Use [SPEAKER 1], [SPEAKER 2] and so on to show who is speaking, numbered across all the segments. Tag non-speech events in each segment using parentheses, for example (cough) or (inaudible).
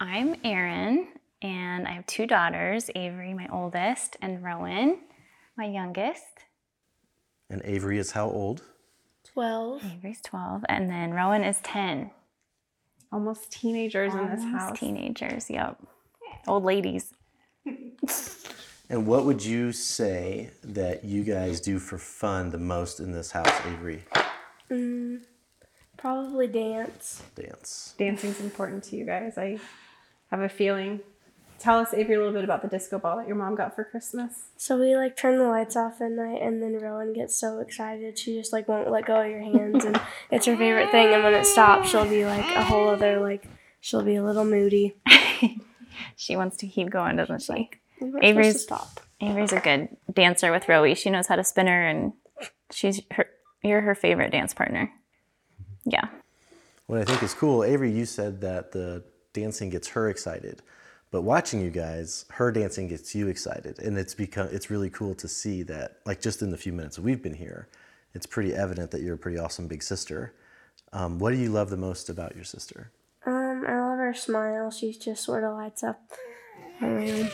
[SPEAKER 1] I'm Erin, and I have two daughters Avery, my oldest, and Rowan, my youngest.
[SPEAKER 2] And Avery is how old?
[SPEAKER 3] 12.
[SPEAKER 1] Avery's 12, and then Rowan is 10.
[SPEAKER 4] Almost teenagers in this house.
[SPEAKER 1] Teenagers, yep. Old ladies. (laughs)
[SPEAKER 2] And what would you say that you guys do for fun the most in this house, Avery?
[SPEAKER 3] Mm, probably dance.
[SPEAKER 2] Dance.
[SPEAKER 4] Dancing's important to you guys. I have a feeling. Tell us, Avery, a little bit about the disco ball that your mom got for Christmas.
[SPEAKER 3] So we like turn the lights off at night, and then Rowan gets so excited she just like won't let go of your hands, and (laughs) it's her favorite thing. And when it stops, she'll be like a whole other like she'll be a little moody. (laughs)
[SPEAKER 1] She wants to keep going, doesn't she?
[SPEAKER 3] We weren't to
[SPEAKER 1] Avery's
[SPEAKER 3] stop.
[SPEAKER 1] Avery's a good dancer with Rowie. She knows how to spin her, and she's her. You're her favorite dance partner. Yeah.
[SPEAKER 2] What I think is cool, Avery, you said that the dancing gets her excited, but watching you guys, her dancing gets you excited, and it's become it's really cool to see that. Like just in the few minutes we've been here, it's pretty evident that you're a pretty awesome big sister. Um, what do you love the most about your sister?
[SPEAKER 3] Um, I love her smile. She just sort of lights up my room.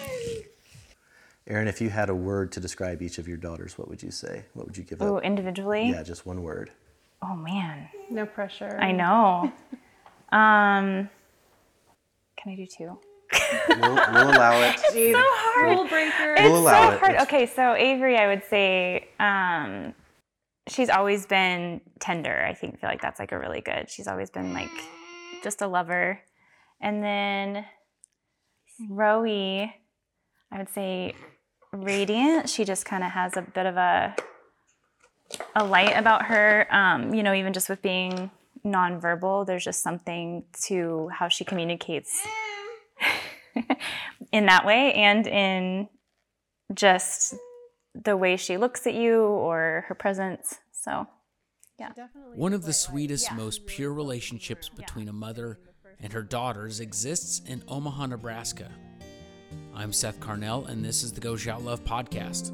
[SPEAKER 2] Erin, if you had a word to describe each of your daughters, what would you say? What would you give
[SPEAKER 1] Oh,
[SPEAKER 2] up?
[SPEAKER 1] individually.
[SPEAKER 2] Yeah, just one word.
[SPEAKER 1] Oh man,
[SPEAKER 4] No pressure.
[SPEAKER 1] I know. (laughs) um, can I do two?
[SPEAKER 2] We'll, we'll allow it. (laughs)
[SPEAKER 1] It's so hard.
[SPEAKER 4] Rule breaker.
[SPEAKER 2] We'll
[SPEAKER 1] it's
[SPEAKER 2] allow
[SPEAKER 1] so
[SPEAKER 2] it.
[SPEAKER 1] hard. Okay, so Avery, I would say, um, she's always been tender. I think feel like that's like a really good. She's always been like just a lover. And then Rowie, I would say radiant. She just kind of has a bit of a a light about her. Um, you know, even just with being nonverbal, there's just something to how she communicates (laughs) in that way and in just the way she looks at you or her presence. So, yeah.
[SPEAKER 5] One of the sweetest, most pure relationships between a mother and her daughters exists in Omaha, Nebraska. I'm Seth Carnell, and this is the Go Shout Love podcast.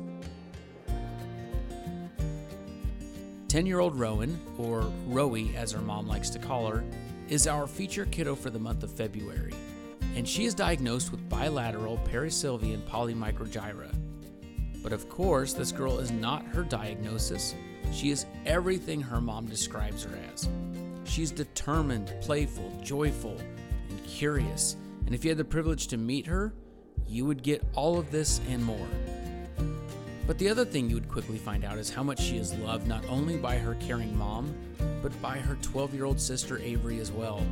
[SPEAKER 5] 10 year old Rowan, or Rowie as her mom likes to call her, is our feature kiddo for the month of February, and she is diagnosed with bilateral perisylvian polymicrogyria. But of course, this girl is not her diagnosis. She is everything her mom describes her as. She's determined, playful, joyful, and curious. And if you had the privilege to meet her, you would get all of this and more. But the other thing you would quickly find out is how much she is loved not only by her caring mom, but by her 12 year old sister Avery as well.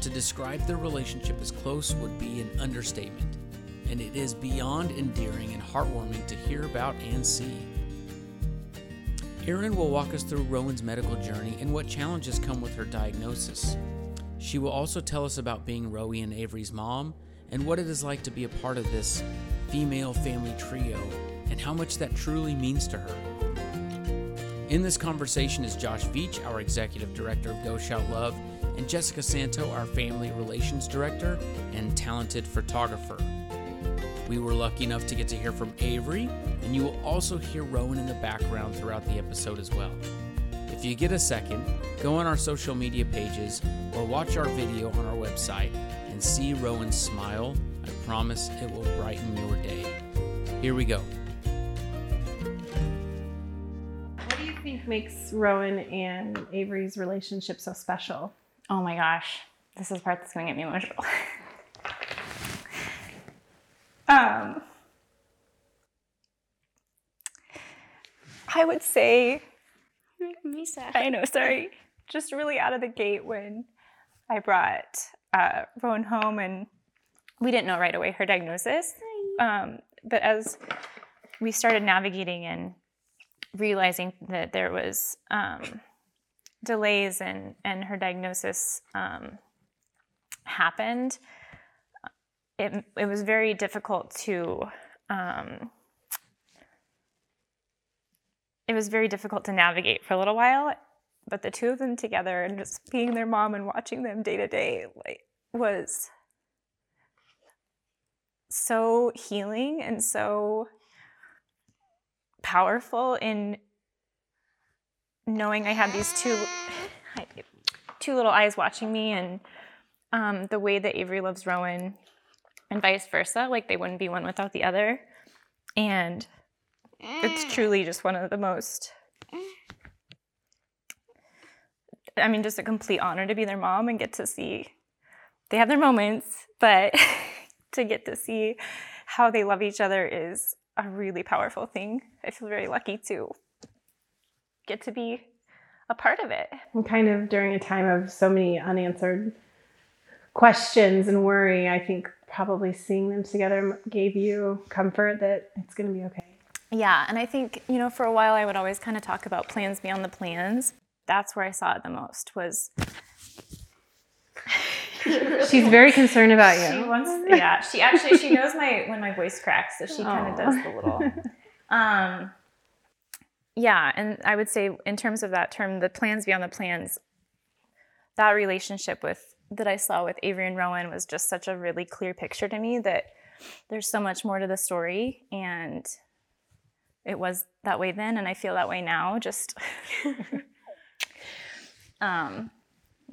[SPEAKER 5] To describe their relationship as close would be an understatement, and it is beyond endearing and heartwarming to hear about and see. Erin will walk us through Rowan's medical journey and what challenges come with her diagnosis. She will also tell us about being Rowie and Avery's mom and what it is like to be a part of this female family trio and how much that truly means to her. In this conversation is Josh Veach, our executive director of Go Shout Love, and Jessica Santo, our family relations director and talented photographer. We were lucky enough to get to hear from Avery, and you will also hear Rowan in the background throughout the episode as well. If you get a second, go on our social media pages or watch our video on our website and see Rowan's smile. I promise it will brighten your day. Here we go.
[SPEAKER 4] Makes Rowan and Avery's relationship so special?
[SPEAKER 1] oh my gosh, this is the part that's going to get me emotional. (laughs) um, I would say
[SPEAKER 3] Misa.
[SPEAKER 1] I know, sorry. Just really out of the gate when I brought uh, Rowan home, and we didn't know right away her diagnosis. Um, but as we started navigating and realizing that there was um, delays and and her diagnosis um, happened, it it was very difficult to. Um, it was very difficult to navigate for a little while but the two of them together and just being their mom and watching them day to day like was so healing and so powerful in knowing I had these two two little eyes watching me and um, the way that Avery loves Rowan and vice versa. Like they wouldn't be one without the other. And it's truly just one of the most I mean, just a complete honor to be their mom and get to see they have their moments, but (laughs) to get to see how they love each other is a really powerful thing. I feel very lucky to get to be a part of it.
[SPEAKER 4] And kind of during a time of so many unanswered questions and worry, I think probably seeing them together gave you comfort that it's going to be okay.
[SPEAKER 1] Yeah, and I think, you know, for a while I would always kind of talk about plans beyond the plans. That's where I saw it the most was (laughs)
[SPEAKER 4] She's very concerned about you.
[SPEAKER 1] she wants yeah, she actually she knows my when my voice cracks, so she kind of does the little um yeah, and I would say in terms of that term, the plans beyond the plans, that relationship with that I saw with Avery and Rowan was just such a really clear picture to me that there's so much more to the story and it was that way then and I feel that way now just (laughs) (laughs) um,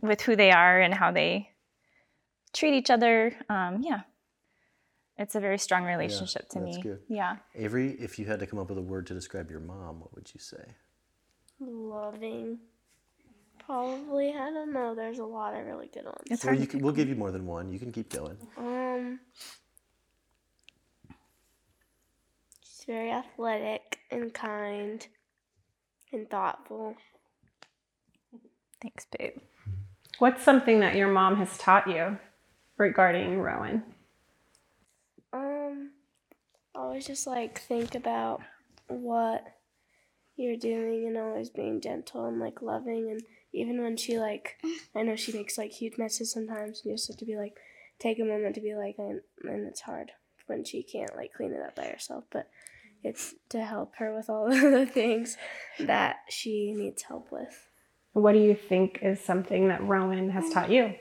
[SPEAKER 1] with who they are and how they treat each other. Um, yeah. It's a very strong relationship to
[SPEAKER 2] that's
[SPEAKER 1] me.
[SPEAKER 2] good.
[SPEAKER 1] Yeah.
[SPEAKER 2] Avery, if you had to come up with a word to describe your mom, what would you say?
[SPEAKER 3] Loving. Probably. I don't know. There's a lot of really good ones.
[SPEAKER 1] It's
[SPEAKER 2] Well, you can, we'll give you more than one. You can keep going.
[SPEAKER 3] Um, she's very athletic and kind and thoughtful.
[SPEAKER 1] Thanks, babe.
[SPEAKER 4] What's something that your mom has taught you regarding Rowan?
[SPEAKER 3] Um, always just like think about what you're doing and always being gentle and like loving and even when she like I know she makes like huge messes sometimes and you just have to be like take a moment to be like and, and it's hard when she can't like clean it up by herself but it's to help her with all (laughs) of the things that she needs help with.
[SPEAKER 4] What do you think is something that Rowan has taught you?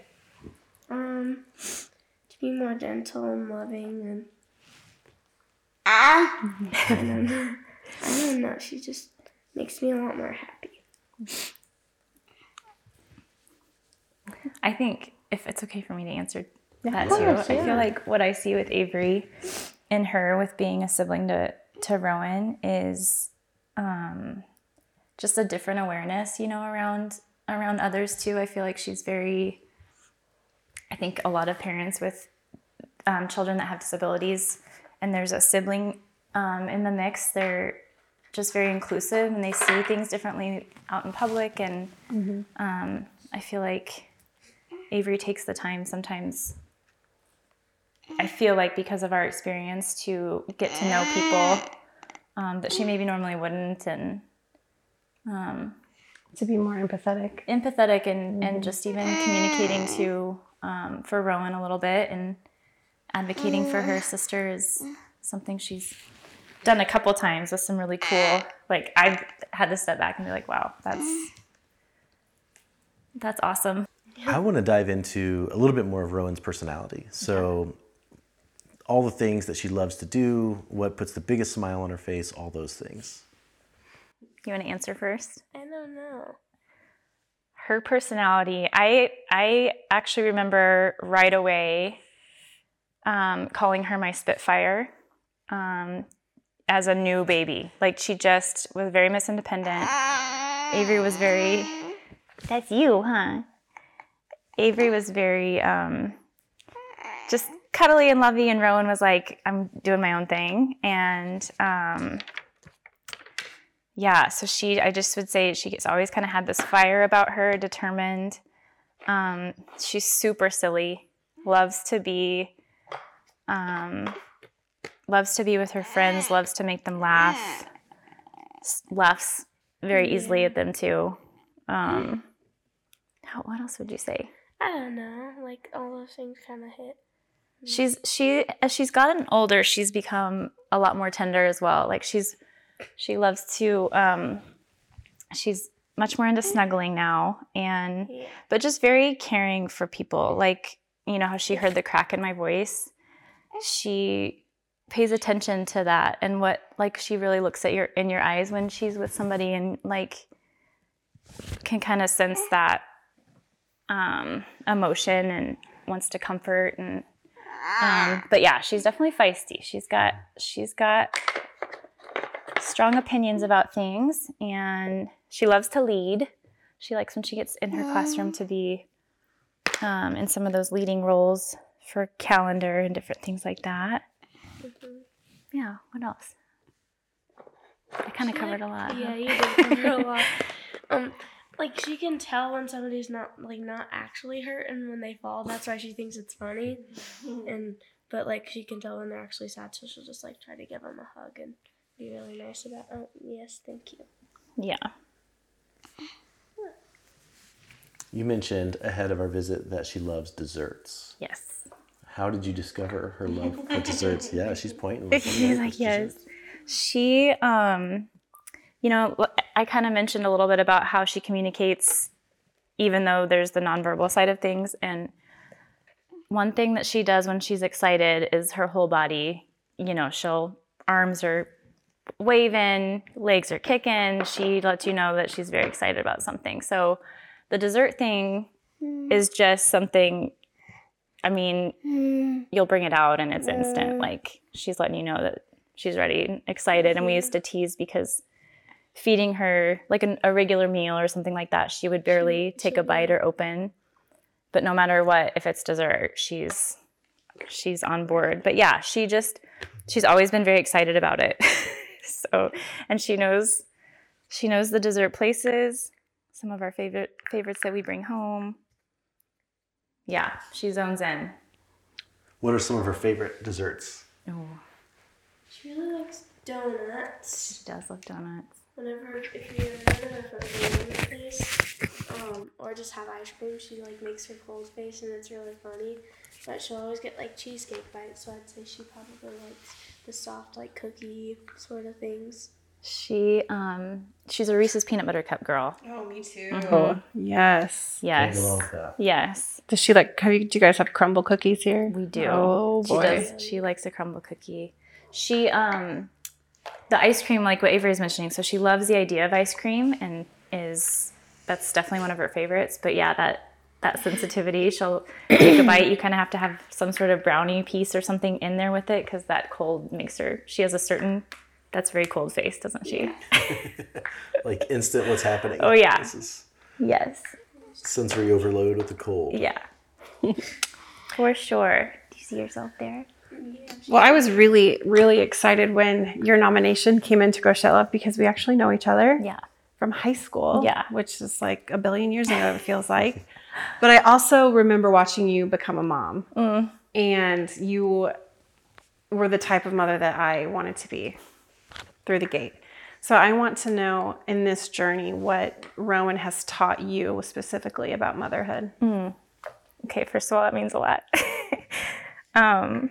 [SPEAKER 3] Um, to be more gentle and loving and I don't know. I don't know. She just makes me a lot more happy.
[SPEAKER 1] I think if it's okay for me to answer
[SPEAKER 4] Yeah,
[SPEAKER 1] that
[SPEAKER 4] of
[SPEAKER 1] too,
[SPEAKER 4] course,
[SPEAKER 1] I feel like what I see with Avery and her with being a sibling to to Rowan is um, just a different awareness, you know, around around others too. I feel like she's very. I think a lot of parents with um, children that have disabilities, and there's a sibling um, in the mix. They're just very inclusive, and they see things differently out in public. And um, I feel like Avery takes the time sometimes. I feel like because of our experience to get to know people um, that she maybe normally wouldn't, and um,
[SPEAKER 4] To be more empathetic.
[SPEAKER 1] empathetic and, and just even communicating to um, for Rowan a little bit and advocating for her mm. sister is something she's done a couple times with some really cool eh. like I've had to step back and be like wow that's mm. that's awesome.
[SPEAKER 2] I want to dive into a little bit more of Rowan's personality. So, all the things that she loves to do, what puts the biggest smile on her face, all those things.
[SPEAKER 1] you want to answer first?
[SPEAKER 3] I don't know.
[SPEAKER 1] Her personality. I i actually remember right away um, calling her my spitfire um, as a new baby. Like she just was very miss independent. Avery was very that's you huh? Avery was very um, just cuddly and lovey and rowan was like i'm doing my own thing. And um, yeah so she i just would say she's always kind of had this fire about her determined um, she's super silly loves to be um, loves to be with her friends loves to make them laugh laughs very easily at them too um, how, what else would you say
[SPEAKER 3] I don't know. Like all those things kind of hit.
[SPEAKER 1] she's she as she's gotten older she's become a lot more tender as well like she's she loves to um she's much more into snuggling now and
[SPEAKER 3] Yeah.
[SPEAKER 1] but just very caring for people. Like you know how she heard the crack in my voice? She pays attention to that and what like she really looks at your in your eyes when she's with somebody and like can kind of sense that um emotion and wants to comfort and um, but yeah, she's definitely feisty. She's got she's got strong opinions about things and she loves to lead. She likes when she gets in her classroom to be um, in some of those leading roles for calendar and different things like that. Yeah, what else? I kind of covered a lot. huh?
[SPEAKER 3] Yeah, you did cover a lot. (laughs) Um, like she can tell when somebody's not like not actually hurt, and when they fall, that's why she thinks it's funny. And but like she can tell when they're actually sad, so she'll just like try to give them a hug and be really nice about. Oh, yes, thank you.
[SPEAKER 1] Yeah.
[SPEAKER 2] You mentioned ahead of our visit that she loves desserts.
[SPEAKER 1] Yes.
[SPEAKER 2] How did you discover her love for desserts? (laughs) Yeah, she's pointing. (laughs)
[SPEAKER 1] She's like, yes. She, um, you know, I kind of mentioned a little bit about how she communicates, even though there's the nonverbal side of things. And one thing that she does when she's excited is her whole body, you know, she'll, arms are waving, legs are kicking. She lets you know that she's very excited about something. So the dessert thing is just something, I mean, you'll bring it out and it's instant. Like she's letting you know that she's ready and excited. And we used to tease because feeding her like an, a regular meal or something like that, she would barely take a bite or open. But no matter what, if it's dessert, she's she's on board. But yeah, she just she's always been very excited about it. (laughs) (laughs) so and she knows she knows the dessert places, some of our favorite favorites that we bring home. Yeah, she zones in.
[SPEAKER 2] What are some of her favorite desserts?
[SPEAKER 1] Oh,
[SPEAKER 3] She really likes donuts.
[SPEAKER 1] she does love donuts.
[SPEAKER 3] Whenever if you ever go to a family place, um, or just have ice cream, she like makes her cold face and it's really funny. But she'll always get like cheesecake bites, so I'd say she probably likes the soft like cookie sort of things.
[SPEAKER 1] She um she's a Reese's peanut butter cup girl.
[SPEAKER 6] Oh, me too.
[SPEAKER 4] Oh, yes.
[SPEAKER 1] Yes.
[SPEAKER 2] go wrong that.
[SPEAKER 1] Yes.
[SPEAKER 4] Does she like? Have you, do you guys have crumble cookies here?
[SPEAKER 1] We do.
[SPEAKER 4] Oh
[SPEAKER 1] She
[SPEAKER 4] boy.
[SPEAKER 1] does. She likes a crumble cookie. She um the ice cream like what Avery is mentioning. So she loves the idea of ice cream and is that's definitely one of her favorites. But yeah, that that sensitivity, she'll take a (clears throat) bite. You kind of have to have some sort of brownie piece or something in there with it because that cold makes her. She has a certain that's very cold face, doesn't she? (laughs)
[SPEAKER 2] Like instant, what's happening?
[SPEAKER 1] Oh, yeah.
[SPEAKER 2] This is
[SPEAKER 1] Yes.
[SPEAKER 2] sensory overload with the cold.
[SPEAKER 1] Yeah. For sure. Do you see yourself there?
[SPEAKER 4] Well, I was really, really excited when your nomination came in to Go Shout Love because we actually know each other
[SPEAKER 1] Yeah.
[SPEAKER 4] from high school.
[SPEAKER 1] Yeah.
[SPEAKER 4] Which is like a billion years ago, it feels like. (laughs) But I also remember watching you become a mom.
[SPEAKER 1] Mm.
[SPEAKER 4] And you were the type of mother that I wanted to be through the gate. So I want to know in this journey what Rowan has taught you specifically about motherhood.
[SPEAKER 1] Okay, first of all, that means a lot. (laughs) um,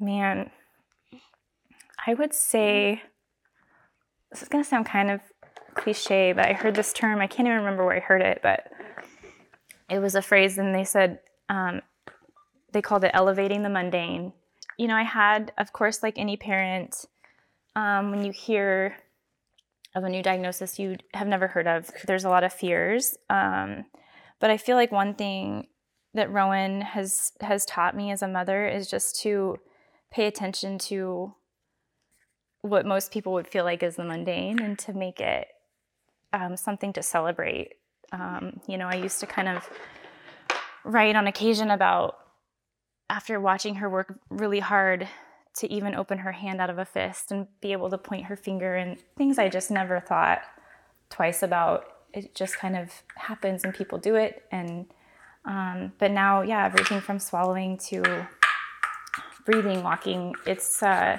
[SPEAKER 1] man, I would say this is going to sound kind of cliche, but I heard this term. I can't even remember where I heard it, but it was a phrase, and they said um, they called it elevating the mundane. You know, I had, of course, like any parent, um, when you hear of a new diagnosis you have never heard of, there's a lot of fears. Um, but I feel like one thing that Rowan has has taught me as a mother is just to pay attention to what most people would feel like is the mundane and to make it um, something to celebrate. Um, you know, I used to kind of write on occasion about after watching her work really hard to even open her hand out of a fist and be able to point her finger and things I just never thought twice about. It just kind of happens and people do it. And um, but now, yeah, everything from swallowing to breathing, walking. It's uh,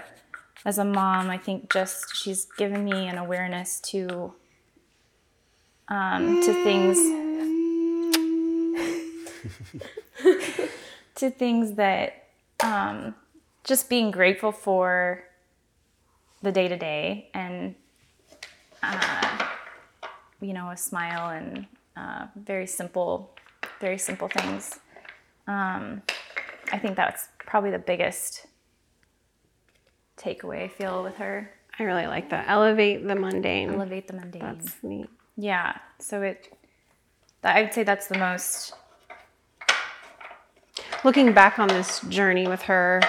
[SPEAKER 1] as a mom, I think just she's given me an awareness to um, to things (laughs) to things that um, just being grateful for the day to day and uh, you know a smile and uh, very simple very simple things um, i think that's probably the biggest takeaway i feel with her
[SPEAKER 4] I really like that. Elevate the mundane.
[SPEAKER 1] elevate the mundane
[SPEAKER 4] That's neat.
[SPEAKER 1] Yeah so it i would say that's the most
[SPEAKER 4] looking back on this journey with her,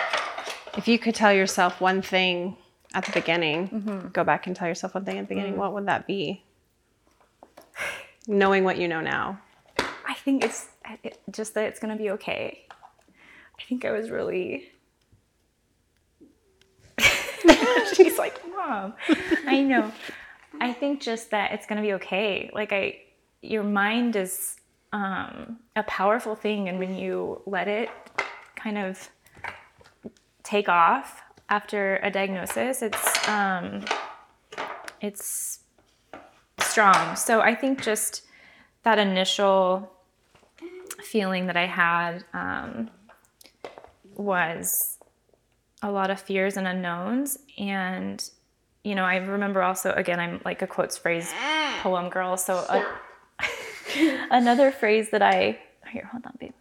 [SPEAKER 4] if you could tell yourself one thing at the beginning, mm-hmm. go back and tell yourself one thing at the beginning, mm. what would that be? Knowing what you know now.
[SPEAKER 1] I think it's it, just that it's gonna be okay. I think I was really. (laughs) She's like, Mom, (laughs) I know. I think just that it's gonna be okay. Like I, your mind is um, a powerful thing, and when you let it kind of take off after a diagnosis, it's um, it's strong. So I think just that initial feeling that I had um, was a lot of fears and unknowns. And, you know, I remember also, again, I'm like a quotes phrase poem girl. So a, (laughs) another phrase that I, here, hold on, babe,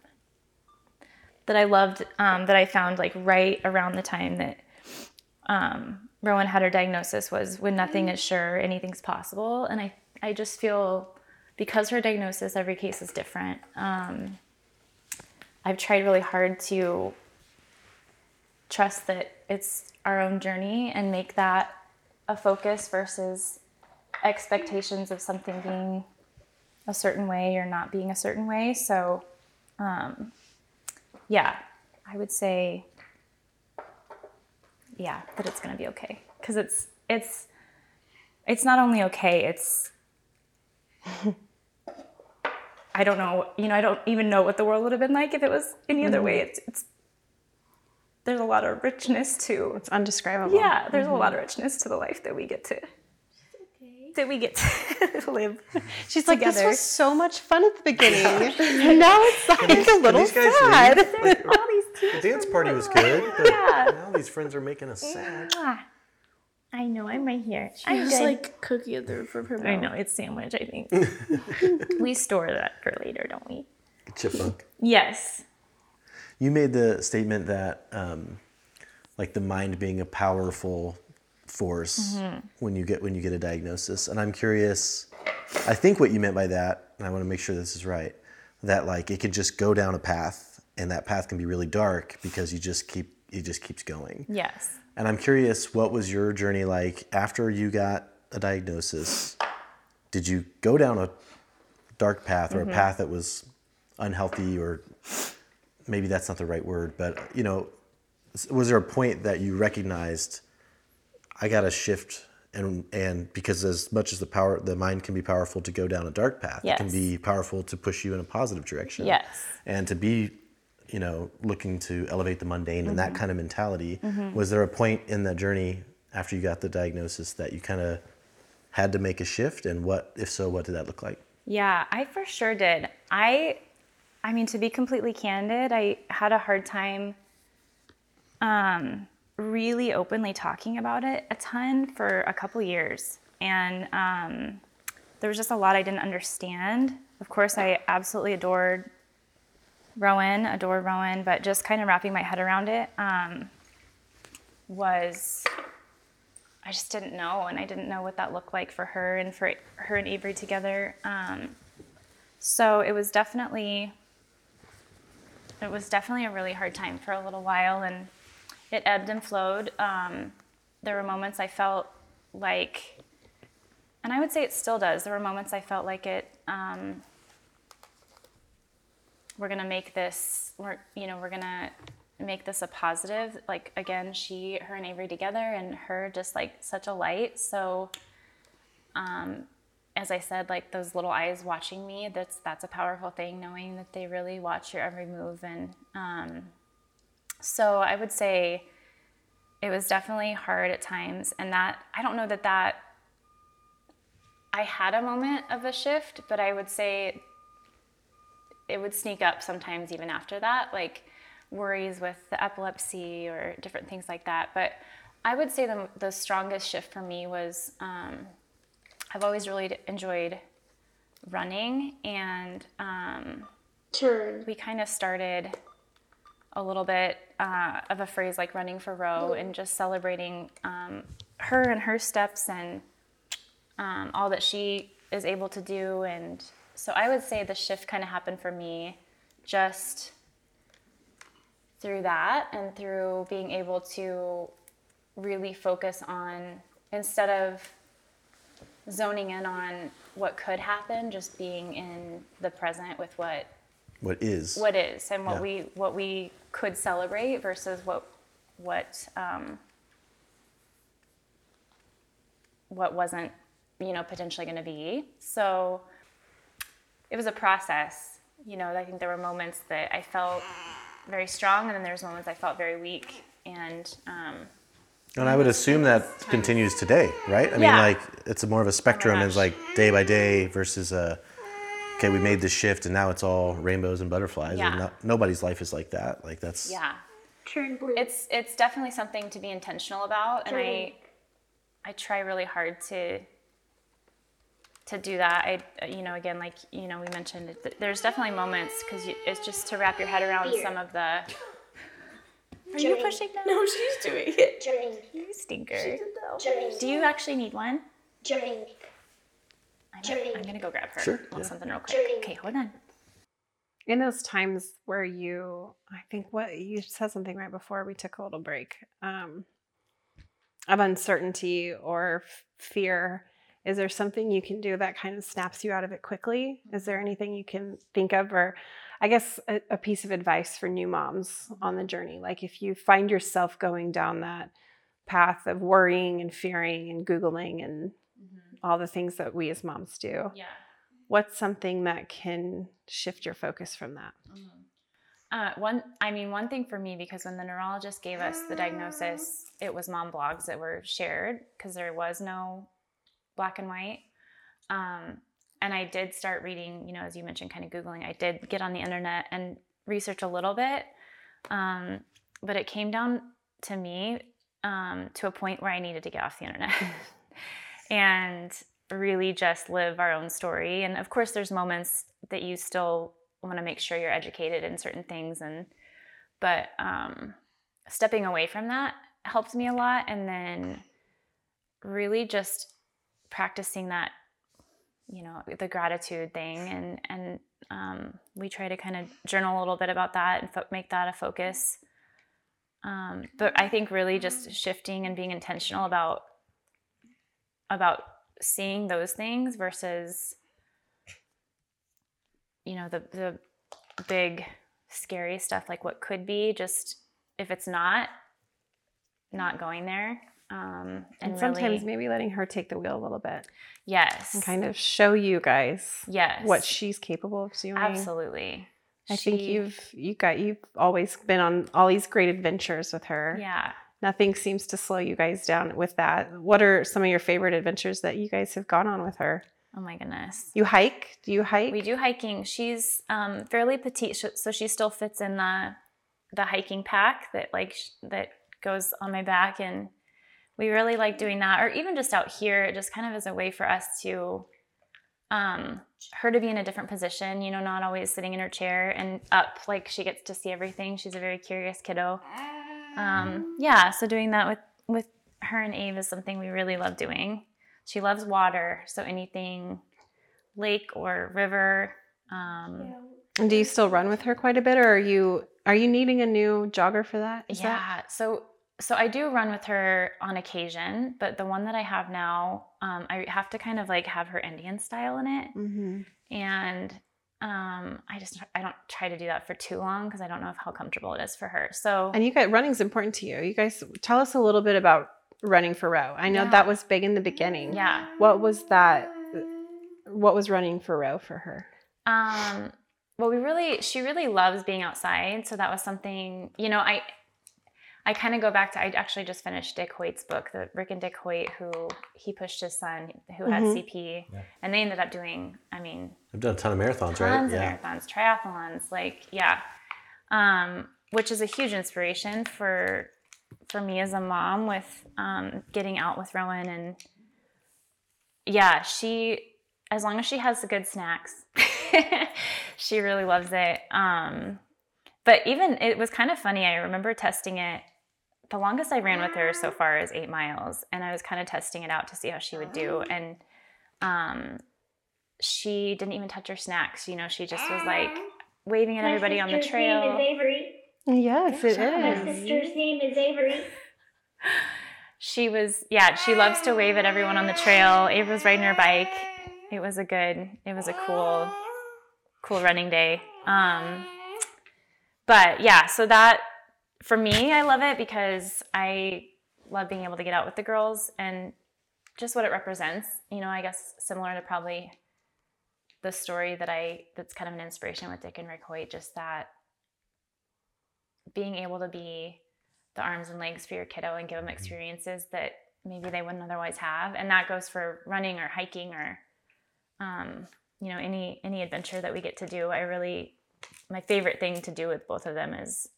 [SPEAKER 1] that I loved, um, that I found like right around the time that um, Rowan had her diagnosis was when nothing is sure, anything's possible. And I, I just feel because her diagnosis, every case is different. Um, I've tried really hard to trust that it's our own journey and make that a focus versus expectations of something being a certain way or not being a certain way. So, um, yeah, I would say, yeah, that it's going to be okay because it's it's it's not only okay, it's (laughs) I don't know, you know, I don't even know what the world would have been like if it was any other way. It's, it's there's a lot of richness to
[SPEAKER 4] It's undescribable.
[SPEAKER 1] yeah, there's a mm-hmm. lot of richness to the life that we get to that we get to (laughs) live. (laughs)
[SPEAKER 4] She's like, this was so much fun at the beginning. (laughs) and now it's like a little
[SPEAKER 2] these guys
[SPEAKER 4] sad.
[SPEAKER 1] All these.
[SPEAKER 2] The dance party was good, but
[SPEAKER 1] Yeah.
[SPEAKER 2] now these friends are making us sad.
[SPEAKER 1] I know, I'm right here.
[SPEAKER 3] She
[SPEAKER 1] I'm
[SPEAKER 3] has
[SPEAKER 1] good.
[SPEAKER 3] like cookie at the roof of her mouth.
[SPEAKER 1] I know, it's sandwich, I think. we store that for later, don't we?
[SPEAKER 2] Chipmunk.
[SPEAKER 1] Yes.
[SPEAKER 2] You made the statement that, um, like the mind being a powerful force when you get when you get a diagnosis, and I'm curious. I think what you meant by that, and I want to make sure this is right, that like it could just go down a path, and that path can be really dark because you just keep it just keeps going.
[SPEAKER 1] Yes.
[SPEAKER 2] And I'm curious, what was your journey like after you got a diagnosis? Did you go down a dark path or a path that was unhealthy, or maybe that's not the right word, but you know, was there a point that you recognized I got to shift? And, and because as much as the power the mind can be powerful to go down a dark path it can be powerful to push you in a positive direction
[SPEAKER 1] Yes.
[SPEAKER 2] and to be you know looking to elevate the mundane and
[SPEAKER 1] Mm-hmm.
[SPEAKER 2] that kind of mentality was there a point in that journey after you got the diagnosis that you kind of had to make a shift and what if so what did that look like
[SPEAKER 1] Yeah, I for sure did. I I mean to be completely candid, I had a hard time um really openly talking about it a ton for a couple years. And um there was just a lot I didn't understand. Of course, I absolutely adored Rowan, adored Rowan, but just kind of wrapping my head around it um, was I just didn't know, and I didn't know what that looked like for her and for her and Avery together. Um, so it was definitely, it was definitely a really hard time for a little while, and it ebbed and flowed. Um, there were moments I felt like, and I would say it still does. There were moments I felt like it. Um, we're gonna make this. We're you know we're gonna make this a positive. Like again, she, her, and Avery together, and her just like such a light. So, um, as I said, like those little eyes watching me. That's that's a powerful thing, knowing that they really watch your every move. And um, so I would say it was definitely hard at times, and that I don't know that that I had a moment of a shift, but I would say it would sneak up sometimes even after that, like worries with the epilepsy or different things like that. But I would say the, the strongest shift for me was um, I've always really enjoyed running, and um,
[SPEAKER 3] Turn.
[SPEAKER 1] we kind of started a little bit uh, of a phrase like running for row and just celebrating um, her and her steps and um, all that she is able to do. And so I would say the shift kind of happened for me just through that and through being able to really focus on instead of zoning in on what could happen, just being in the present with what
[SPEAKER 2] What is?
[SPEAKER 1] what is and what
[SPEAKER 2] Yeah.
[SPEAKER 1] we what we could celebrate versus what what um, what wasn't you know potentially going to be so it was a process you know i think there were moments that i felt very strong and then there's moments i felt very weak and um,
[SPEAKER 2] And I would assume that continues today, right? I mean,
[SPEAKER 1] Yeah.
[SPEAKER 2] like it's a more of a spectrum. It's
[SPEAKER 1] gosh.
[SPEAKER 2] like day by day versus uh, okay, we made this shift and now it's all rainbows and butterflies.
[SPEAKER 1] Yeah.
[SPEAKER 2] And no, nobody's life is like that. Like that's
[SPEAKER 1] yeah
[SPEAKER 3] Turn blue.
[SPEAKER 1] it's it's definitely something to be intentional about and i i try really hard to to do that i you know again like you know we mentioned it, there's definitely moments because it's just to wrap your head around
[SPEAKER 6] Here.
[SPEAKER 1] some of the are you pushing down
[SPEAKER 3] no, she's doing it.
[SPEAKER 6] Drink.
[SPEAKER 1] you stinker
[SPEAKER 6] Drink.
[SPEAKER 1] do you actually need one
[SPEAKER 6] Drink.
[SPEAKER 1] I'm,
[SPEAKER 6] Drink.
[SPEAKER 1] I'm gonna go grab her
[SPEAKER 2] Sure,
[SPEAKER 1] Want
[SPEAKER 2] yeah.
[SPEAKER 1] something real quick
[SPEAKER 6] Drink.
[SPEAKER 1] okay hold on
[SPEAKER 4] in those times where you i think what you said something right before we took a little break um, of uncertainty or f- fear is there something you can do that kind of snaps you out of it quickly is there anything you can think of or i guess a, a piece of advice for new moms on the journey like if you find yourself going down that path of worrying and fearing and googling and all the things that we as moms do
[SPEAKER 1] yeah.
[SPEAKER 4] what's something that can shift your focus from that?
[SPEAKER 1] Uh, one, I mean, one thing for me because when the neurologist gave us the diagnosis, it was mom blogs that were shared because there was no black and white. Um, and I did start reading, you know, as you mentioned, kind of googling. I did get on the internet and research a little bit, um, but it came down to me um, to a point where I needed to get off the internet (laughs) and really just live our own story. And of course, there's moments that you still want to make sure you're educated in certain things and but um, stepping away from that helped me a lot and then really just practicing that you know the gratitude thing and and um, we try to kind of journal a little bit about that and fo- make that a focus. Um, but i think really just shifting and being intentional about about seeing those things versus you know the the big scary stuff like what could be just if it's not not going there um and,
[SPEAKER 4] and sometimes
[SPEAKER 1] really,
[SPEAKER 4] maybe letting her take the wheel a little bit
[SPEAKER 1] yes
[SPEAKER 4] and kind of show you guys
[SPEAKER 1] yes
[SPEAKER 4] what she's capable of doing.
[SPEAKER 1] absolutely
[SPEAKER 4] I think you've you got you've always been on all these great adventures with her.
[SPEAKER 1] yeah
[SPEAKER 4] Nothing seems to slow you guys down with that. What are some of your favorite adventures that you guys have gone on with her?
[SPEAKER 1] oh my goodness
[SPEAKER 4] You hike? Do you hike?
[SPEAKER 1] we do hiking she's um fairly petite so she still fits in the the hiking pack that like that goes on my back and we really like doing that or even just out here it just kind of is a way for us to um her to be in a different position you know not always sitting in her chair and up like she gets to see everything. She's a very curious kiddo. Um yeah so doing that with with her and Ave is something we really love doing. She loves water so anything lake or river um
[SPEAKER 4] And do you still run with her quite a bit, or are you are you needing a new jogger for that? Is
[SPEAKER 1] yeah
[SPEAKER 4] that-
[SPEAKER 1] so so i do run with her on occasion but the one that i have now um, i have to kind of like have her indian style in it
[SPEAKER 4] Mhm.
[SPEAKER 1] and um, i just i don't try to do that for too long because i don't know if how comfortable it is for her so
[SPEAKER 4] And you guys, running's important to you. You guys, tell us a little bit about running for Row. I know
[SPEAKER 1] Yeah.
[SPEAKER 4] that was big in the beginning.
[SPEAKER 1] yeah
[SPEAKER 4] What was that? What was running for Row for her?
[SPEAKER 1] Um, well, we really, she really loves being outside. So that was something, you know, I, I kind of go back to, I actually just finished Dick Hoyt's book, the Rick and Dick Hoyt, who he pushed his son who had
[SPEAKER 4] Mhm.
[SPEAKER 1] CP and they ended up doing, I mean,
[SPEAKER 2] I've done a ton of marathons, right?
[SPEAKER 1] tons of marathons, triathlons, like, yeah. Um, which is a huge inspiration for, for me as a mom with, um, getting out with Rowan and yeah, she as long as she has the good snacks, (laughs) she really loves it. Um, but even it was kind of funny. I remember testing it. The longest I ran with her so far is eight miles, and I was kind of testing it out to see how she would do. And um, she didn't even touch her snacks. You know, she just was like waving at
[SPEAKER 6] My
[SPEAKER 1] everybody on the
[SPEAKER 6] sister's name
[SPEAKER 1] trail.
[SPEAKER 6] is Avery.
[SPEAKER 4] Yes, it
[SPEAKER 6] My sister's name is Avery. (laughs)
[SPEAKER 1] She was, yeah, she loves to wave at everyone on the trail. Ava was riding her bike. It was a good, it was a cool, cool running day. Um, but yeah, so that for me, I love it because I love being able to get out with the girls and just what it represents. You know, I guess similar to probably the story that I that's kind of an inspiration with Dick and Rick Hoyt, just that being able to be the arms and legs for your kiddo and give them experiences that maybe they wouldn't otherwise have and that goes for running or hiking or um, you know any any adventure that we get to do i really my favorite thing to do with both of them is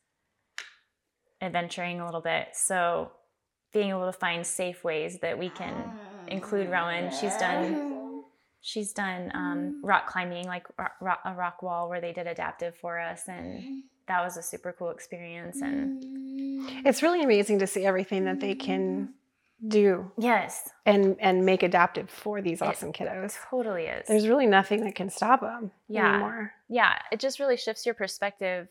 [SPEAKER 1] adventuring a little bit. So being able to find safe ways that we can include ah, rowan she's done she's done um, mm-hmm. rock climbing like ro- ro- a rock wall where they did adaptive for us and that was a super cool experience and mm-hmm.
[SPEAKER 4] It's really amazing to see everything that they can mm-hmm. do
[SPEAKER 1] yes.
[SPEAKER 4] and and make adaptive for these
[SPEAKER 1] It-
[SPEAKER 4] awesome kiddos.
[SPEAKER 1] totally is.
[SPEAKER 4] There's really nothing that can stop them
[SPEAKER 1] Yeah.
[SPEAKER 4] anymore.
[SPEAKER 1] yeah, it just really shifts your perspective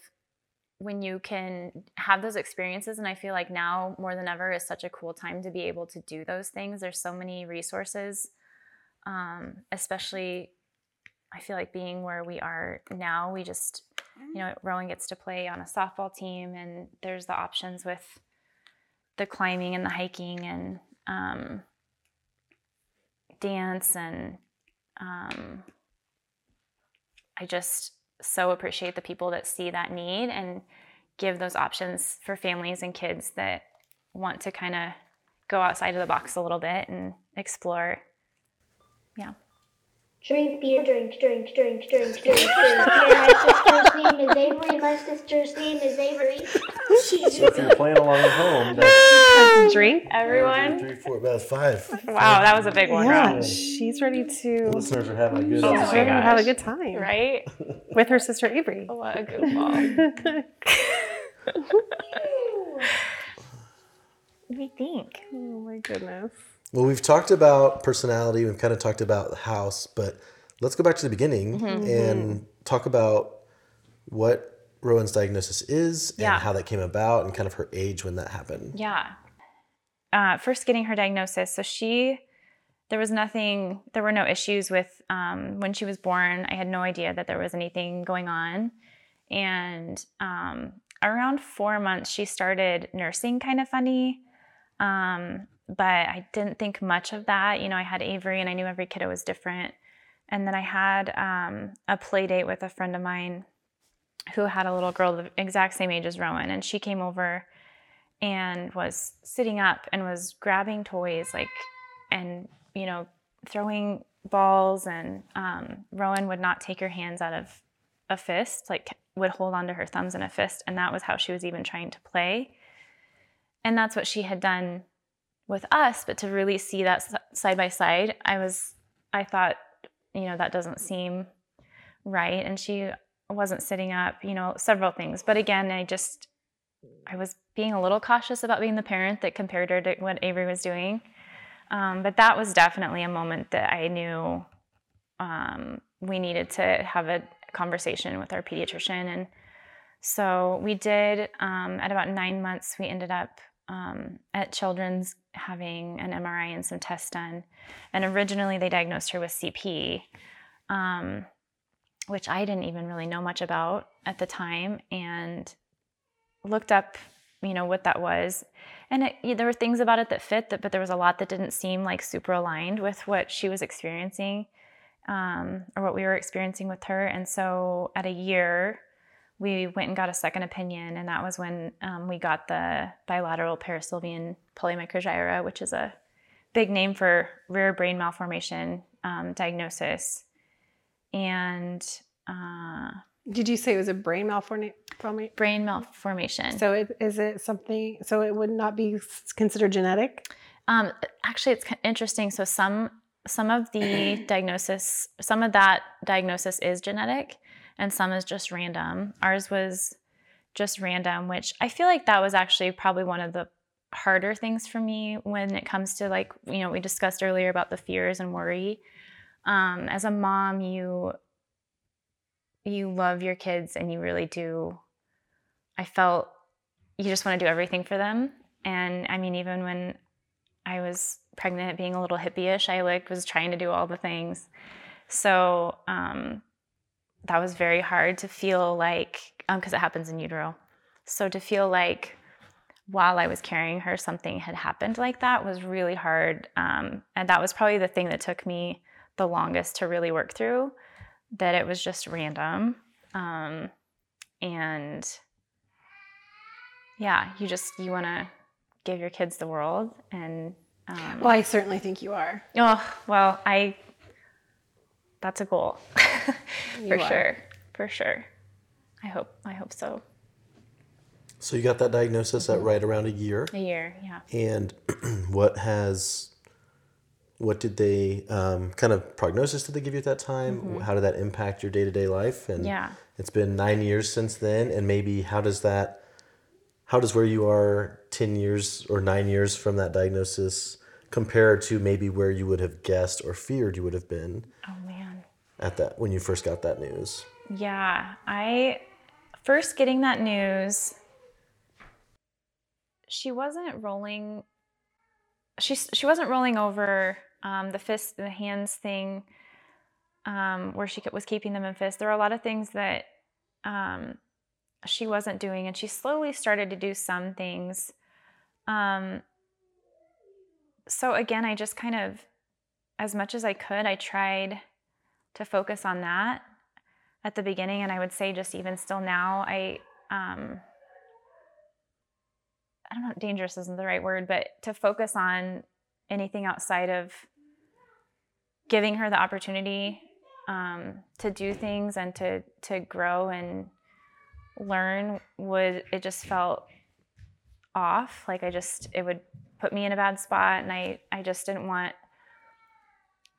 [SPEAKER 1] when you can have those experiences. And I feel like now more than ever is such a cool time to be able to do those things. There's so many resources, um, especially I feel like being where we are now, we just, you know, Rowan gets to play on a softball team, and there's the options with the climbing and the hiking and um, dance and um, I just so appreciate the people that see that need and give those options for families and kids that want to kind of go outside of the box a little bit and explore. Yeah.
[SPEAKER 6] Drink beer, drink, drink, drink, drink, drink, drink. My sister's name is Avery. My sister's name is Avery.
[SPEAKER 2] So if you're playing along at home, that's
[SPEAKER 4] Let's drink.
[SPEAKER 1] Everyone.
[SPEAKER 2] three, four, that's five.
[SPEAKER 1] Wow, that was a big one,
[SPEAKER 4] Yeah,
[SPEAKER 1] Rob.
[SPEAKER 4] she's ready
[SPEAKER 2] The
[SPEAKER 4] to,
[SPEAKER 2] listeners are having a good.
[SPEAKER 1] Oh
[SPEAKER 4] she's
[SPEAKER 1] my
[SPEAKER 4] ready to have a
[SPEAKER 1] gosh.
[SPEAKER 4] good time
[SPEAKER 1] Right? (laughs)
[SPEAKER 4] with her sister Avery.
[SPEAKER 1] What a goofball. (laughs) (laughs) we think.
[SPEAKER 4] Oh my goodness.
[SPEAKER 2] Well, we've talked about personality. We've kind of talked about the house, but let's go back to the beginning
[SPEAKER 1] Mm-hmm.
[SPEAKER 2] and talk about what Rowan's diagnosis is and
[SPEAKER 1] Yeah.
[SPEAKER 2] how that came about and kind of her age when that happened.
[SPEAKER 1] Yeah. Uh, first getting her diagnosis. So she, there was nothing, there were no issues with um, when she was born. I had no idea that there was anything going on. And um, around four months, she started nursing kind of funny. Um, but I didn't think much of that. You know, I had Avery and I knew every kiddo was different. And then I had um, a play date with a friend of mine who had a little girl the exact same age as Rowan. And she came over and was sitting up and was grabbing toys like and you know throwing balls and um, rowan would not take her hands out of a fist like would hold onto her thumbs in a fist and that was how she was even trying to play and that's what she had done with us but to really see that side by side i was i thought you know that doesn't seem right and she wasn't sitting up you know several things but again i just I was being a little cautious about being the parent that compared her to what Avery was doing. Um, but that was definitely a moment that I knew um, we needed to have a conversation with our pediatrician. And so we did. Um, at about nine months, we ended up um, at Children's having an MRI and some tests done. And originally, they diagnosed her with CP, um, which I didn't even really know much about at the time. And looked up you know what that was and it, there were things about it that fit that, but there was a lot that didn't seem like super aligned with what she was experiencing um, or what we were experiencing with her and so at a year we went and got a second opinion and that was when um, we got the bilateral perisylvian polymicrogyria which is a big name for rare brain malformation um, diagnosis and uh,
[SPEAKER 4] Did you say it was a brain malformation?
[SPEAKER 1] brain malformation
[SPEAKER 4] So it, is it something? So it would not be considered genetic.
[SPEAKER 1] Um, actually, it's interesting. So some some of the (clears throat) diagnosis, some of that diagnosis is genetic, and some is just random. Ours was just random, which I feel like that was actually probably one of the harder things for me when it comes to like you know we discussed earlier about the fears and worry. Um, as a mom, you you love your kids and you really do I felt you just want to do everything for them. And I mean, even when I was pregnant, being a little hippie-ish, I like was trying to do all the things. So um, that was very hard to feel like, because it happens in utero. So to feel like while I was carrying her, something had happened like that was really hard. Um, and that was probably the thing that took me the longest to really work through, that it was just random. Um, and yeah, you just, you want to give your kids the world. And um,
[SPEAKER 4] Well, I certainly think you are.
[SPEAKER 1] oh, well, I, that's a goal (laughs) for sure. For sure. I hope, I hope so.
[SPEAKER 2] So you got that diagnosis at right around a year,
[SPEAKER 1] A year, yeah.
[SPEAKER 2] and (clears throat) what has, what did they um, kind of prognosis did they give you at that time? How did that impact your day to day life? And
[SPEAKER 1] Yeah.
[SPEAKER 2] it's been nine years since then, and maybe how does that, how does where you are ten years or nine years from that diagnosis compare to maybe where you would have guessed or feared you would have been
[SPEAKER 1] Oh man.
[SPEAKER 2] at that when you first got that news?
[SPEAKER 1] Yeah, I first getting that news. She wasn't rolling. She she wasn't rolling over um, the fist, the hands thing, um, where she was keeping them in fists. There were a lot of things that um, she wasn't doing, and she slowly started to do some things. Um, so again, I just kind of, as much as I could, I tried to focus on that at the beginning and i would say just even still now i um i don't know dangerous isn't the right word but to focus on anything outside of giving her the opportunity um, to do things and to to grow and learn would it just felt off like i just it would put me in a bad spot and i i just didn't want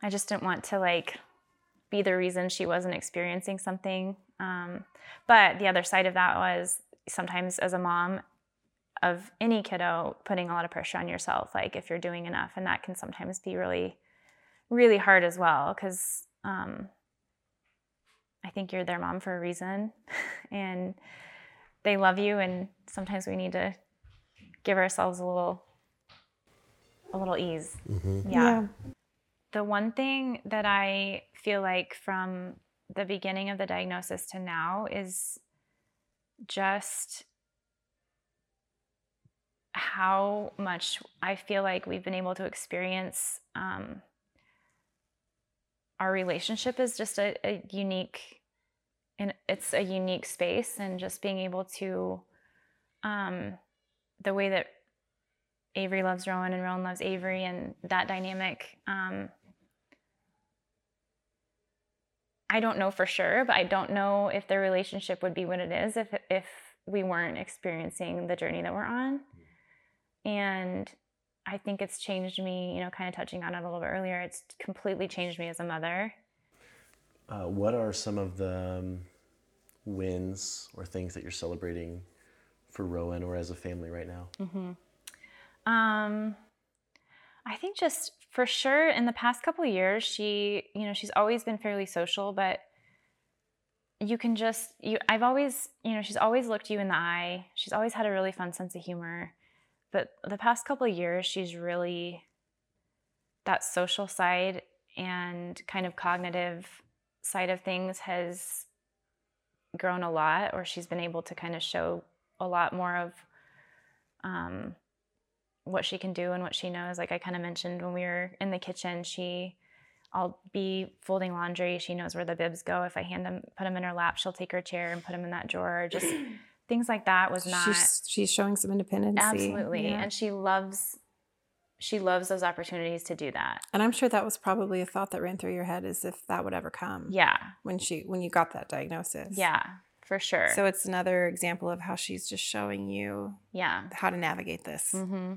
[SPEAKER 1] i just didn't want to like be the reason she wasn't experiencing something. Um, but the other side of that was sometimes as a mom of any kiddo, putting a lot of pressure on yourself, like if you're doing enough. And that can sometimes be really, really hard as well, because um, I think you're their mom for a reason (laughs) and they love you. And sometimes we need to give ourselves a little, a little ease. yeah the one thing that I feel like from the beginning of the diagnosis to now is just how much I feel like we've been able to experience um, our relationship is just a, a unique and it's a unique space and just being able to um, the way that Avery loves Rowan and Rowan loves Avery and that dynamic. Um, I don't know for sure, but I don't know if their relationship would be what it is if if we weren't experiencing the journey that we're on. And I think it's changed me, you know, kind of touching on it a little bit earlier. It's completely changed me as a mother.
[SPEAKER 2] Uh, what are some of the um, wins or things that you're celebrating for Rowan or as a family right now?
[SPEAKER 1] Um, I think just for sure in the past couple years, she, you know, she's always been fairly social, but you can just you I've always, you know, she's always looked you in the eye. She's always had a really fun sense of humor. But the past couple years, she's really that social side and kind of cognitive side of things has grown a lot, or she's been able to kind of show a lot more of um, what she can do and what she knows. Like I kind of mentioned when we were in the kitchen, she, I'll be folding laundry. She knows where the bibs go. If I hand them, put them in her lap, she'll take her chair and put them in that drawer. Just (clears throat) things like that was not
[SPEAKER 4] She's she's showing some independence.
[SPEAKER 1] absolutely. And she loves, she loves those opportunities to do that.
[SPEAKER 4] And I'm sure that was probably a thought that ran through your head is if that would ever come.
[SPEAKER 1] Yeah,
[SPEAKER 4] When she when you got that diagnosis.
[SPEAKER 1] yeah, for sure.
[SPEAKER 4] So it's another example of how she's just showing you
[SPEAKER 1] yeah,
[SPEAKER 4] how to navigate this.
[SPEAKER 1] mm-hmm.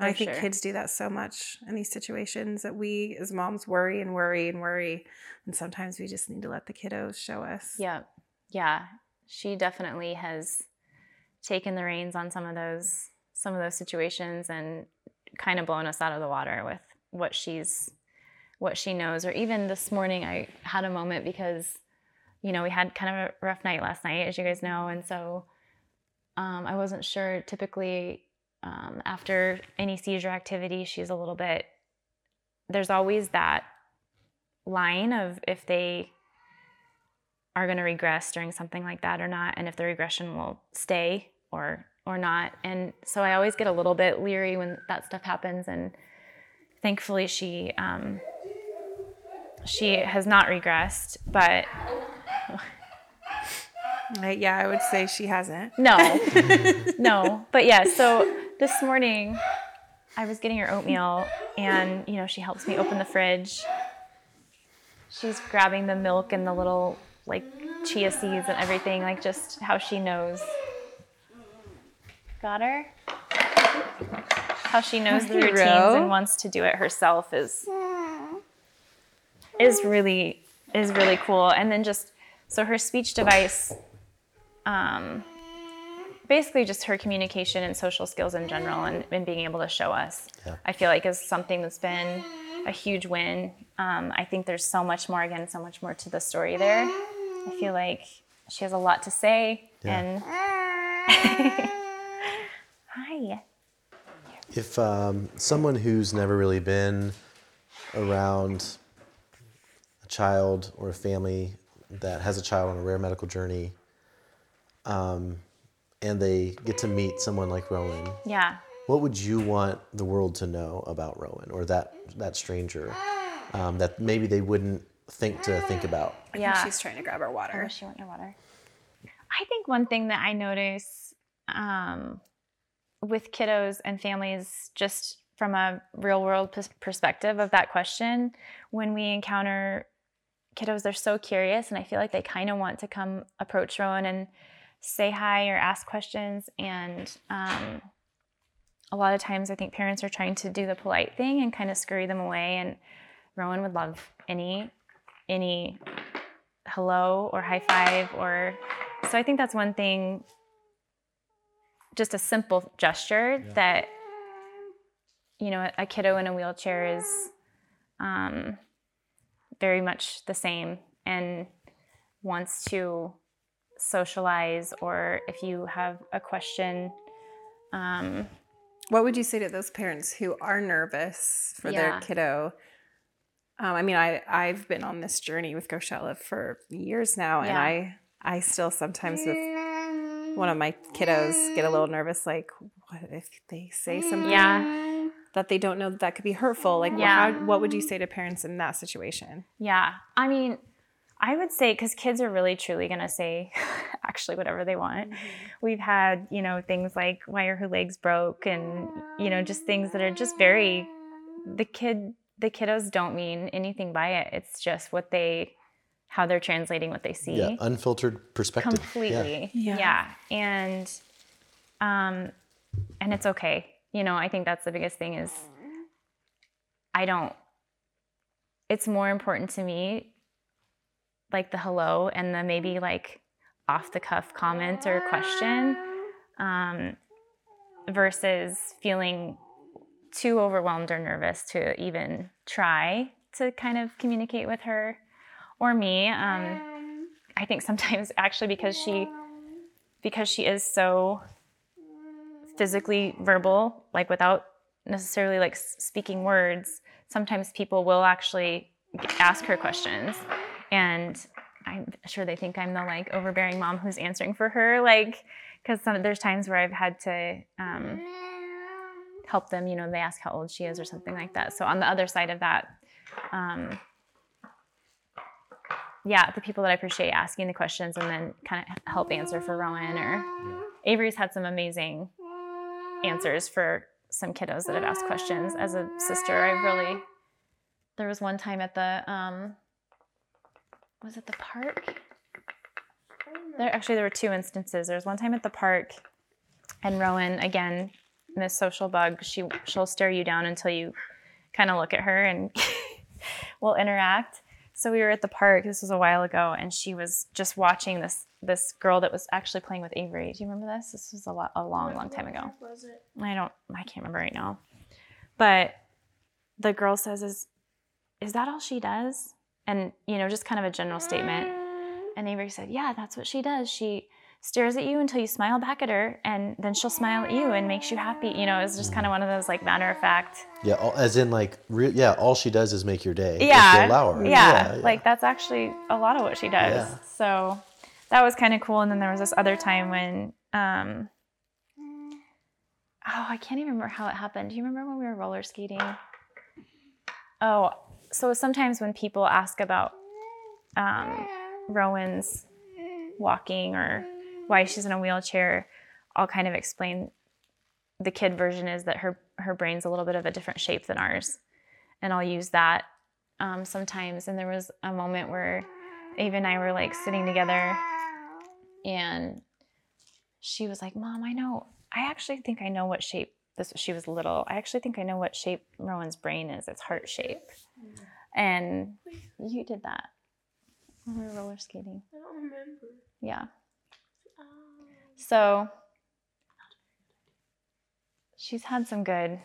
[SPEAKER 4] I think
[SPEAKER 1] sure.
[SPEAKER 4] kids do that so much in these situations that we as moms worry and worry and worry. And sometimes we just need to let the kiddos show us.
[SPEAKER 1] Yeah. Yeah. She definitely has taken the reins on some of those some of those situations and kind of blown us out of the water with what she's what she knows or even this morning I had a moment because you know we had kind of a rough night last night as you guys know and so Um, I wasn't sure. Typically, um, after any seizure activity, she's a little bit. There's always that line of if they are going to regress during something like that or not, and if the regression will stay or or not. And so I always get a little bit leery when that stuff happens. And thankfully, she um, she has not regressed, but (laughs)
[SPEAKER 4] Uh, yeah, I would say she hasn't.
[SPEAKER 1] no, (laughs) no. But yeah, so this morning I was getting her oatmeal, and you know she helps me open the fridge. She's grabbing the milk and the little like chia seeds and everything, like just how she knows. Got her. How she knows the routines and wants to do it herself is is really is really cool. And then just so her speech device um, basically just her communication and social skills in general and, and being able to show us
[SPEAKER 2] Yeah.
[SPEAKER 1] i feel like is something that's been a huge win um, i think there's so much more again so much more to the story there i feel like she has a lot to say
[SPEAKER 2] Yeah.
[SPEAKER 1] and (laughs) hi
[SPEAKER 2] If um, someone who's never really been around a child or a family that has a child on a rare medical journey, um, and they get to meet someone like Rowan,
[SPEAKER 1] yeah
[SPEAKER 2] what would you want the world to know about Rowan or that that stranger um, that maybe they wouldn't think to think (sighs) about?
[SPEAKER 1] yeah
[SPEAKER 4] She's trying to grab her
[SPEAKER 1] Oh,
[SPEAKER 4] water.
[SPEAKER 1] does she want your water? I think one thing that I notice um, with kiddos and families, just from a real world perspective of that question, when we encounter kiddos, they're so curious, and I feel like they kind of want to come approach Rowan and say hi or ask questions. And um, a lot of times, I think parents are trying to do the polite thing and kind of scurry them away. And Rowan would love any any hello or high five or so i think that's one thing just a simple gesture that you know a kiddo in a wheelchair is um, very much the same and wants to socialize or if you have a question um,
[SPEAKER 4] What would you say to those parents who are nervous for
[SPEAKER 1] Yeah.
[SPEAKER 4] their kiddo? Um, I mean, I I've been on this journey with Go Shout Love for years now, and
[SPEAKER 1] Yeah.
[SPEAKER 4] I I still sometimes with one of my kiddos get a little nervous. Like, what if they say something
[SPEAKER 1] yeah
[SPEAKER 4] that they don't know that, that could be hurtful? Like,
[SPEAKER 1] Yeah.
[SPEAKER 4] how, what would you say to parents in that situation?
[SPEAKER 1] Yeah. I mean, I would say because kids are really truly going to say (laughs) actually whatever they want. We've had, you know, things like why are her legs broke and, you know, just things that are just very, the kid, the kiddos don't mean anything by it. It's just what they, how they're translating what they see
[SPEAKER 2] Yeah, unfiltered perspective. Yeah.
[SPEAKER 1] completely
[SPEAKER 4] Yeah.
[SPEAKER 1] yeah. and um and it's okay you know i think that's the biggest thing is i don't it's more important to me like the hello and the maybe like off the cuff comment or question um versus feeling too overwhelmed or nervous to even try to kind of communicate with her or me um I think sometimes actually because she because she is so physically verbal, like without necessarily like speaking words, sometimes people will actually ask her questions. And I'm sure they think I'm the like overbearing mom who's answering for her like because there's times where I've had to um, help them, you know, they ask how old she is or something like that. So on the other side of that, um, yeah, the people that I appreciate asking the questions and then kind of help answer for Rowan or Avery's had some amazing answers for some kiddos that have asked questions. As a sister, I really there was one time at the um was it the park? There actually there were two instances. There was one time at the park and Rowan again, Miss Social Bug, she she'll stare you down until you kind of look at her and (laughs) we'll interact. So we were at the park. This was a while ago, and she was just watching this this girl that was actually playing with Avery. Do you remember this? This was a lot a long, long time ago.
[SPEAKER 3] Was it?
[SPEAKER 1] I don't. I can't remember right now. But the girl says, "Is is that all she does?" And you know, just kind of a general statement. And Avery said, "Yeah, that's what she does. She stares at you until you smile back at her, and then she'll smile at you and makes you happy. You know, it's just kind of one of those like matter of fact.
[SPEAKER 2] Yeah, all, as in like, re- yeah, all she does is make your day.
[SPEAKER 1] Yeah,
[SPEAKER 2] allow her.
[SPEAKER 1] Yeah, like that's actually a lot of what she does.
[SPEAKER 2] Yeah.
[SPEAKER 1] So that was kind of cool. And then there was this other time when, um, oh, I can't even remember how it happened. Do you remember when we were roller skating? Oh, so sometimes when people ask about um, Rowan's walking or why she's in a wheelchair, I'll kind of explain the kid version is that her her brain's a little bit of a different shape than ours, and I'll use that um, sometimes. And there was a moment where Ava and I were like sitting together, and she was like, "Mom, I know. I actually think I know what shape this." She was little. I actually think I know what shape Rowan's brain is. It's heart shape. And you did that when we were roller skating.
[SPEAKER 3] I don't remember.
[SPEAKER 1] Yeah. So she's had some good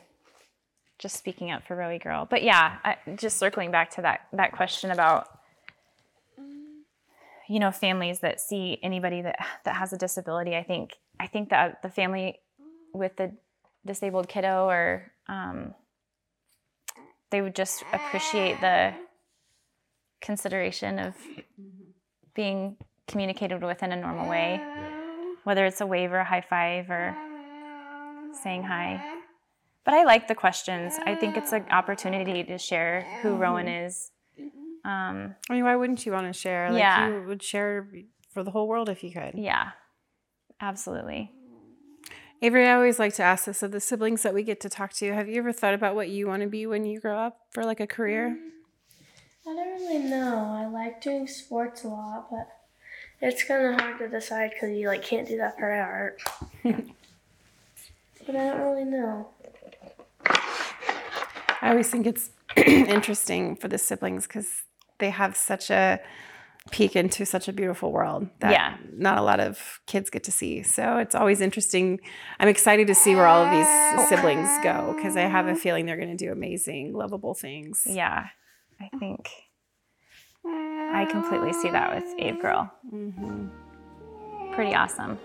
[SPEAKER 1] just speaking up for Rowie Girl. But yeah, I, just circling back to that that question about you know families that see anybody that that has a disability. I think I think that the family with the disabled kiddo or um, they would just appreciate the consideration of being communicated with in a normal way, whether it's a wave or a high five or saying hi. But I like the questions. I think it's an opportunity to share who Rowan is. Um,
[SPEAKER 4] I mean, why wouldn't you want to share? Like,
[SPEAKER 1] Yeah.
[SPEAKER 4] You would share for the whole world if you could.
[SPEAKER 1] yeah, absolutely.
[SPEAKER 4] Avery, I always like to ask this of the siblings that we get to talk to. Have you ever thought about what you want to be when you grow up for like a career?
[SPEAKER 3] I don't really know. I like doing sports a lot, but it's kind of hard to decide because you like can't do that for art. (laughs) but I don't really know.
[SPEAKER 4] I always think it's (clears throat) interesting for the siblings because they have such a peek into such a beautiful world that
[SPEAKER 1] Yeah.
[SPEAKER 4] not a lot of kids get to see. So it's always interesting. I'm excited to see where all of these siblings go because I have a feeling they're going to do amazing, lovable things.
[SPEAKER 1] Yeah, I think I completely see that with Ave Girl. Mm-hmm. Pretty awesome.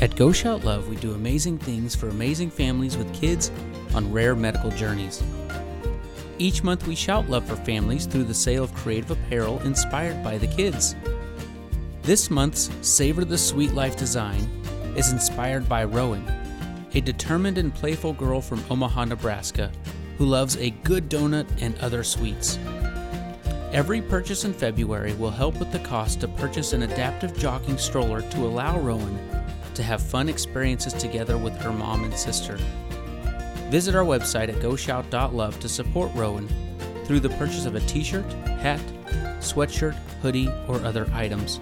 [SPEAKER 5] At Go Shout Love, we do amazing things for amazing families with kids on rare medical journeys. Each month, we shout love for families through the sale of creative apparel inspired by the kids. This month's Savor the Sweet Life design is inspired by Rowan, a determined and playful girl from Omaha, Nebraska, who loves a good donut and other sweets. Every purchase in February will help with the cost to purchase an adaptive jogging stroller to allow Rowan to have fun experiences together with her mom and sister. Visit our website at goshout.love to support Rowan through the purchase of a t shirt, hat, sweatshirt, hoodie, or other items.